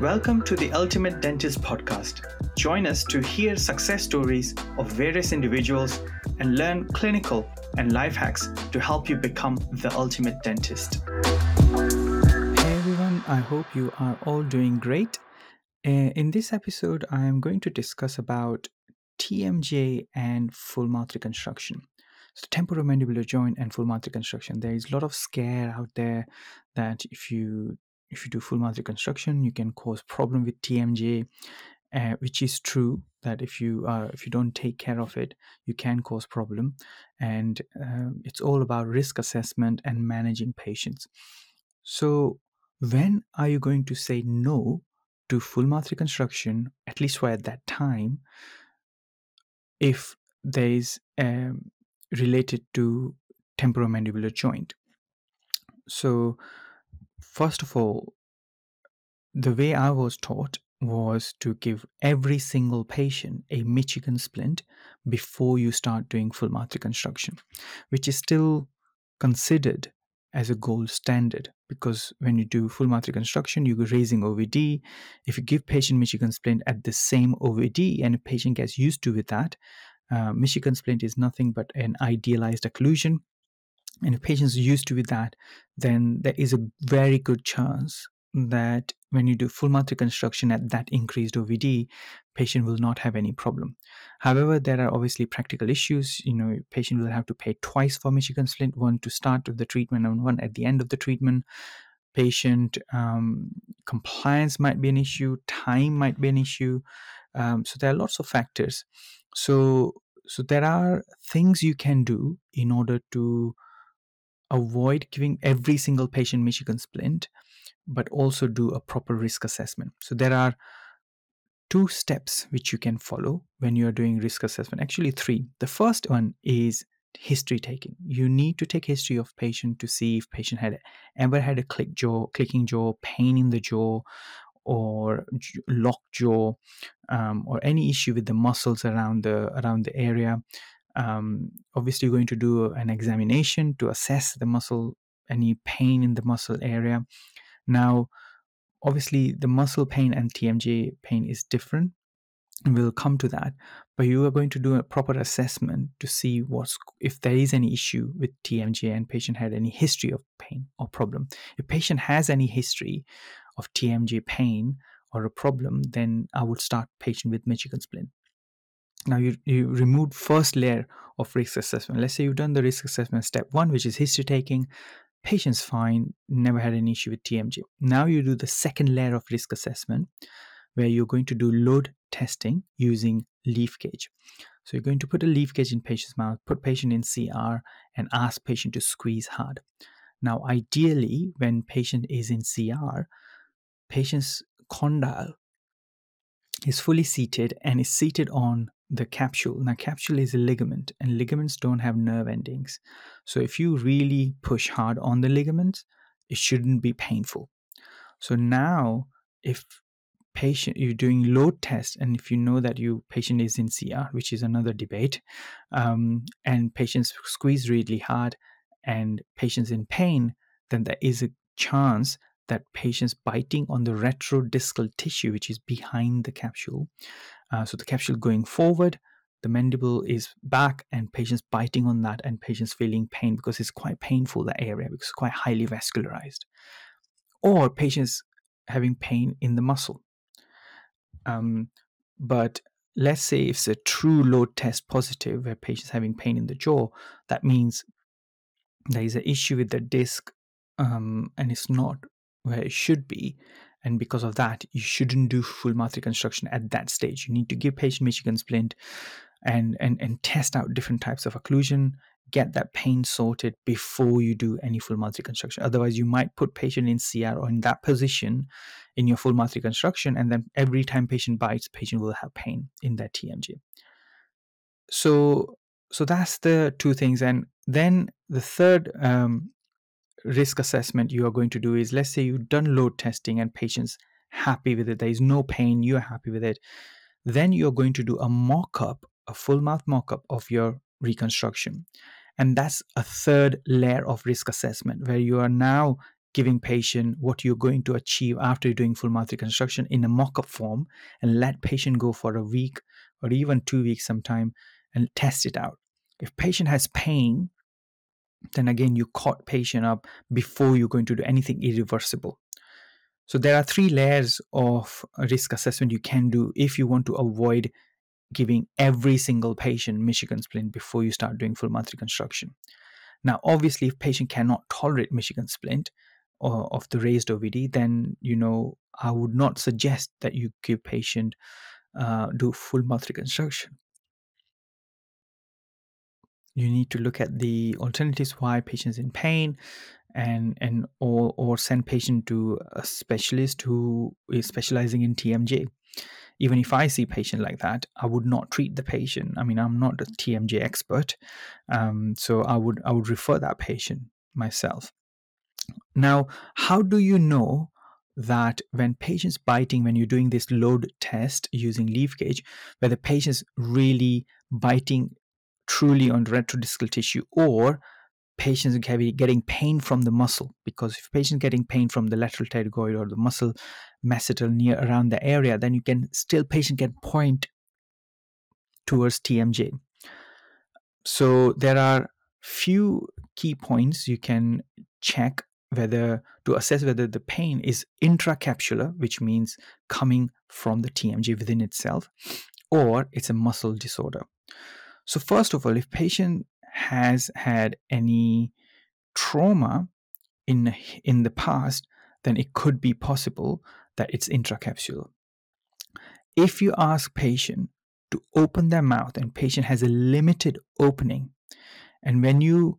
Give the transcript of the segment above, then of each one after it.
Welcome to the Ultimate Dentist Podcast. Join us to hear success stories of various individuals and learn clinical and life hacks to help you become the ultimate dentist. Hey everyone, I hope you are all doing great. Uh, in this episode, I am going to discuss about TMJ and full mouth reconstruction. So temporomandibular joint and full mouth reconstruction. There is a lot of scare out there that if you if you do full mouth reconstruction, you can cause problem with TMJ, uh, which is true. That if you are if you don't take care of it, you can cause problem, and uh, it's all about risk assessment and managing patients. So when are you going to say no to full mouth reconstruction? At least for at that time, if there is um, related to temporomandibular joint. So first of all, the way I was taught was to give every single patient a Michigan splint before you start doing full mouth reconstruction, which is still considered as a gold standard because when you do full mouth reconstruction, you're raising OVD. If you give patient Michigan splint at the same OVD and a patient gets used to with that, uh, Michigan splint is nothing but an idealized occlusion and if patients are used to with that, then there is a very good chance that when you do full mouth reconstruction at that increased OVD, patient will not have any problem. However, there are obviously practical issues. You know, patient will have to pay twice for Michigan splint, one to start with the treatment and one at the end of the treatment. Patient um, compliance might be an issue, time might be an issue. Um, so there are lots of factors. So so there are things you can do in order to avoid giving every single patient Michigan splint, but also do a proper risk assessment. So there are two steps which you can follow when you are doing risk assessment. Actually, three. The first one is history taking. You need to take history of patient to see if patient had ever had a click jaw, clicking jaw, pain in the jaw, or locked jaw, um, or any issue with the muscles around the around the area um, obviously going to do an examination to assess the muscle any pain in the muscle area. Now obviously the muscle pain and tmj pain is different. And we'll come to that. But you are going to do a proper assessment to see what's if there is any issue with tmj and patient had any history of pain or problem. If patient has any history of tmj pain or a problem then i would start patient with michigan splint now you, you removed first layer of risk assessment. Let's say you've done the risk assessment step one which is history taking. Patient's fine never had an issue with tmj now you do the second layer of risk assessment where you're going to do load testing using leaf gauge. So you're going to put a leaf gauge in patient's mouth put patient in cr and ask patient to squeeze hard. Now ideally when patient is in cr patient's condyle is fully seated and is seated on the capsule. Now, capsule is a ligament, and ligaments don't have nerve endings. So, if you really push hard on the ligaments, it shouldn't be painful. So now, if patient you're doing load test, and if you know that your patient is in CR, which is another debate, um, and patients squeeze really hard, and patients in pain, then there is a chance that patients biting on the retrodiscal tissue, which is behind the capsule, uh, so the capsule going forward, the mandible is back, and patients biting on that, and patients feeling pain because it's quite painful that area because it's quite highly vascularized, or patients having pain in the muscle. Um, but let's say if it's a true load test positive where patients having pain in the jaw, that means there is an issue with the disc um, and it's not where it should be and because of that you shouldn't do full mouth reconstruction at that stage. You need to give patient michigan splint and and and test out different types of occlusion get that pain sorted before you do any full mouth reconstruction otherwise you might put patient in cr or in that position in your full mouth reconstruction and then every time patient bites patient will have pain in that tmj so so that's the two things. And then the third um, risk assessment you are going to do is let's say you've done load testing and patients happy with it there is no pain you're happy with it then you're going to do a mock-up a full mouth mock-up of your reconstruction. And that's a third layer of risk assessment where you are now giving patient what you're going to achieve after doing full mouth reconstruction in a mock-up form and let patient go for a week or even two weeks sometime and test it out. If patient has pain then again you caught patient up before you're going to do anything irreversible so there are three layers of risk assessment you can do if you want to avoid giving every single patient Michigan splint before you start doing full mouth reconstruction. Now, obviously, if patient cannot tolerate Michigan splint or of the raised OVD, then you know I would not suggest that you give patient uh, do full mouth reconstruction. You need to look at the alternatives why patients in pain, and and or or send patient to a specialist who is specializing in TMJ even if I see patient like that, I would not treat the patient. I mean, I'm not a TMJ expert, um, so I would I would refer that patient myself. Now, how do you know that when patients biting, when you're doing this load test using leaf gauge, whether patients really biting truly on retrodiscal tissue or patients getting pain from the muscle because if patients getting pain from the lateral pterygoid or the muscle masseter near around the area then you can still patient can point towards tmj so there are few key points you can check whether to assess whether the pain is intracapsular which means coming from the tmj within itself or it's a muscle disorder so first of all if patient has had any trauma in in the past, then it could be possible that it's intracapsular. If you ask patient to open their mouth and patient has a limited opening, and when you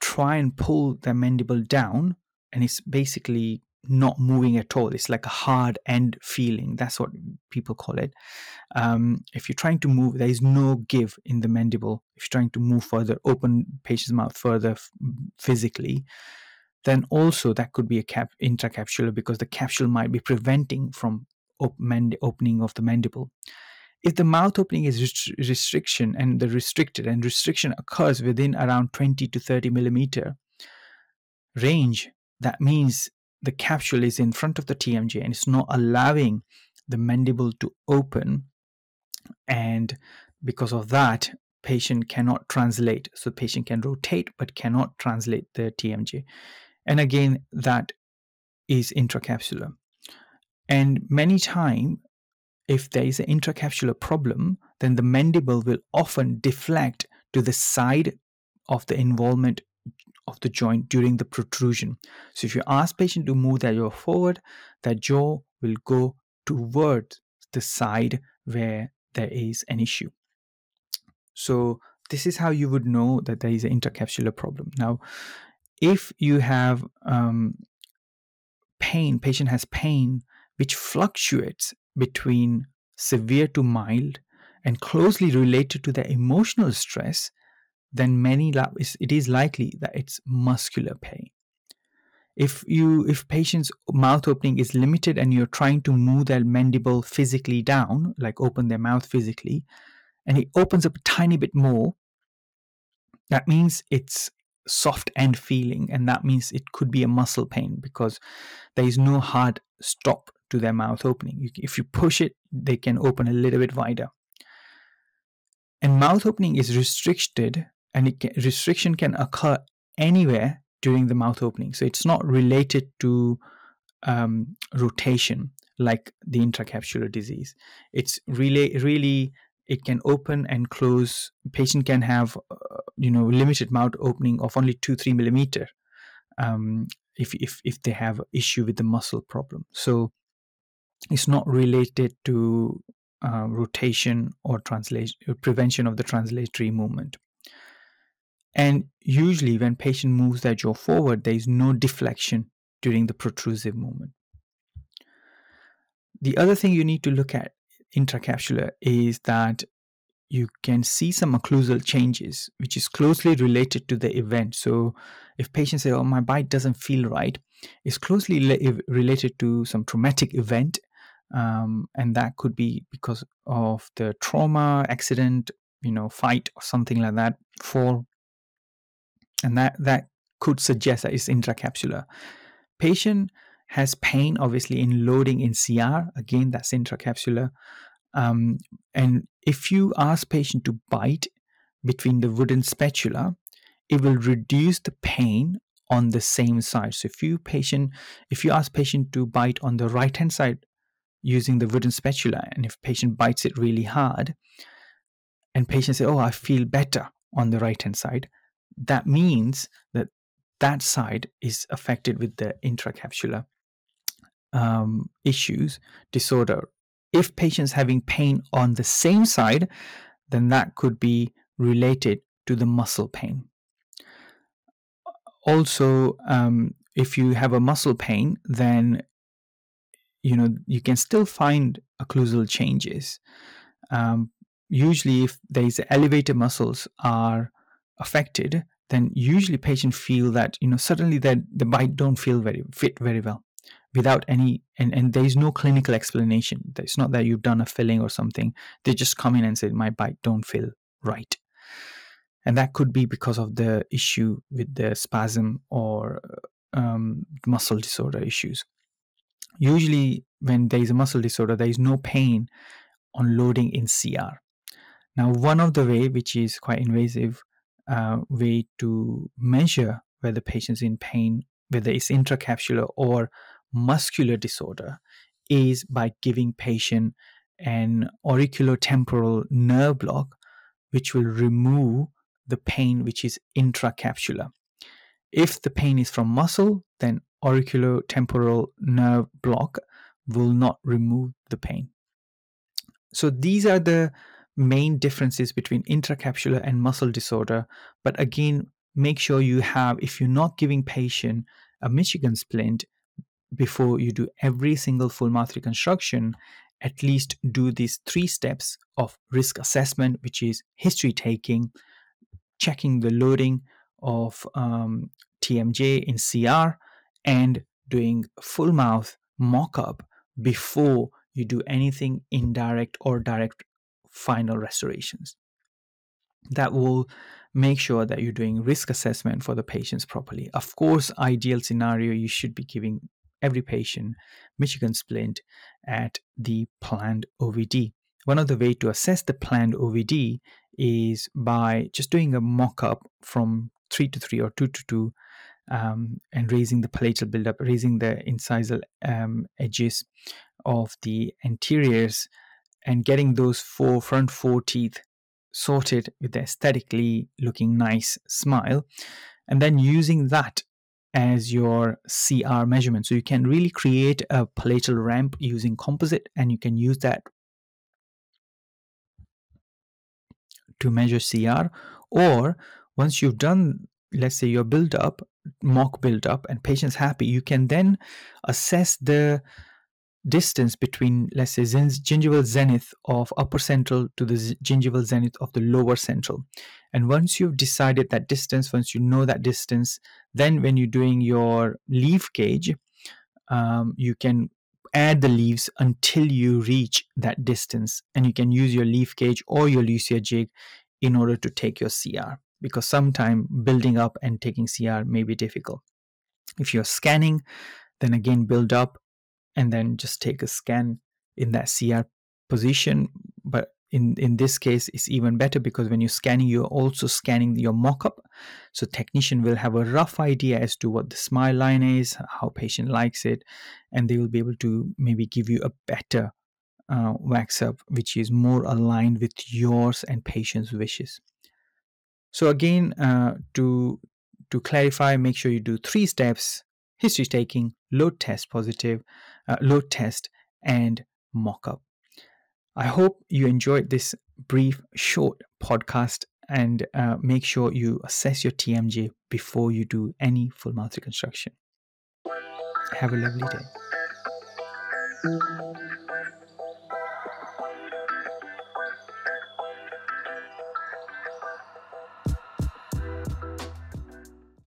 try and pull their mandible down, and it's basically not moving at all. It's like a hard end feeling. That's what people call it. Um, if you're trying to move, there is no give in the mandible. If you're trying to move further, open patient's mouth further f- physically, then also that could be a cap intracapsular because the capsule might be preventing from op- mand- opening of the mandible. If the mouth opening is rest- restriction and the restricted and restriction occurs within around 20 to 30 millimeter range, that means the capsule is in front of the TMJ and it's not allowing the mandible to open. And because of that, patient cannot translate. So patient can rotate but cannot translate the TMJ. And again, that is intracapsular. And many times, if there is an intracapsular problem, then the mandible will often deflect to the side of the involvement of the joint during the protrusion. So if you ask patient to move their jaw forward, that jaw will go towards the side where there is an issue. So this is how you would know that there is an intercapsular problem. Now, if you have um, pain, patient has pain which fluctuates between severe to mild and closely related to the emotional stress, then many it is likely that it's muscular pain. If you if patient's mouth opening is limited and you're trying to move their mandible physically down like open their mouth physically and it opens up a tiny bit more that means it's soft end feeling and that means it could be a muscle pain because there is no hard stop to their mouth opening. If you push it they can open a little bit wider. And mouth opening is restricted and can, restriction can occur anywhere during the mouth opening. So it's not related to um, rotation like the intracapsular disease. It's really, really, it can open and close. Patient can have, uh, you know, limited mouth opening of only two, three millimeter. Um, if, if, if they have issue with the muscle problem. So it's not related to uh, rotation or translation prevention of the translatory movement. And usually, when patient moves their jaw forward, there is no deflection during the protrusive movement. The other thing you need to look at intracapsular is that you can see some occlusal changes, which is closely related to the event. So, if patients say, "Oh, my bite doesn't feel right," it's closely related to some traumatic event, um, and that could be because of the trauma, accident, you know, fight or something like that, fall, and that that could suggest that it's intracapsular. patient has pain obviously in loading in CR. Again, that's intracapsular. Um, and if you ask patient to bite between the wooden spatula, it will reduce the pain on the same side. So if you patient, if you ask patient to bite on the right hand side using the wooden spatula, and if patient bites it really hard, and patient say, "Oh, I feel better on the right hand side," that means that that side is affected with the intracapsular um, issues disorder. If patients having pain on the same side, then that could be related to the muscle pain. Also, um, if you have a muscle pain, then you know you can still find occlusal changes. Um, usually, if these elevated muscles are affected, then usually patients feel that you know suddenly that the bite don't feel very fit very well without any and, and there's no clinical explanation. It's not that you've done a filling or something. They just come in and say my bite don't feel right. And that could be because of the issue with the spasm or um, muscle disorder issues. Usually when there is a muscle disorder there is no pain on loading in cr now one of the way which is quite invasive uh, way to measure whether patient's in pain whether it's intracapsular or muscular disorder is by giving patient an auriculotemporal nerve block which will remove the pain which is intracapsular. If the pain is from muscle then auriculotemporal nerve block will not remove the pain. So these are the main differences between intracapsular and muscle disorder. But again make sure you have if you're not giving patient a michigan splint before you do every single full mouth reconstruction, at least do these three steps of risk assessment, which is history taking, checking the loading of um, TMJ in CR, and doing full mouth mock up before you do anything indirect or direct final restorations. That will make sure that you're doing risk assessment for the patients properly. Of course, ideal scenario, you should be giving every patient Michigan splint at the planned OVD. One of the way to assess the planned OVD is by just doing a mock-up from 3 to 3 or 2 to 2 um, and raising the palatal buildup, raising the incisal um, edges of the anteriors and getting those four front four teeth sorted with the aesthetically looking nice smile and then using that as your CR measurement. So you can really create a palatal ramp using composite and you can use that to measure CR. Or once you've done, let's say your build up, mock build up, and patient's happy, you can then assess the distance between, let's say, gingival zenith of upper central to the gingival zenith of the lower central. And once you've decided that distance, once you know that distance, then when you're doing your leaf gauge, um, you can add the leaves until you reach that distance. And you can use your leaf gauge or your Lucia jig in order to take your CR because sometimes building up and taking CR may be difficult. If you're scanning, then again build up and then just take a scan in that CR position. But in, in this case, it's even better because when you're scanning, you're also scanning your mock-up. So technician will have a rough idea as to what the smile line is, how patient likes it, and they will be able to maybe give you a better uh, wax up, which is more aligned with yours and patient's wishes. So again, uh, to to clarify, make sure you do three steps: history taking, load test positive, uh, load test, and mock up. I hope you enjoyed this brief, short podcast and uh, make sure you assess your TMJ before you do any full mouth reconstruction. Have a lovely day.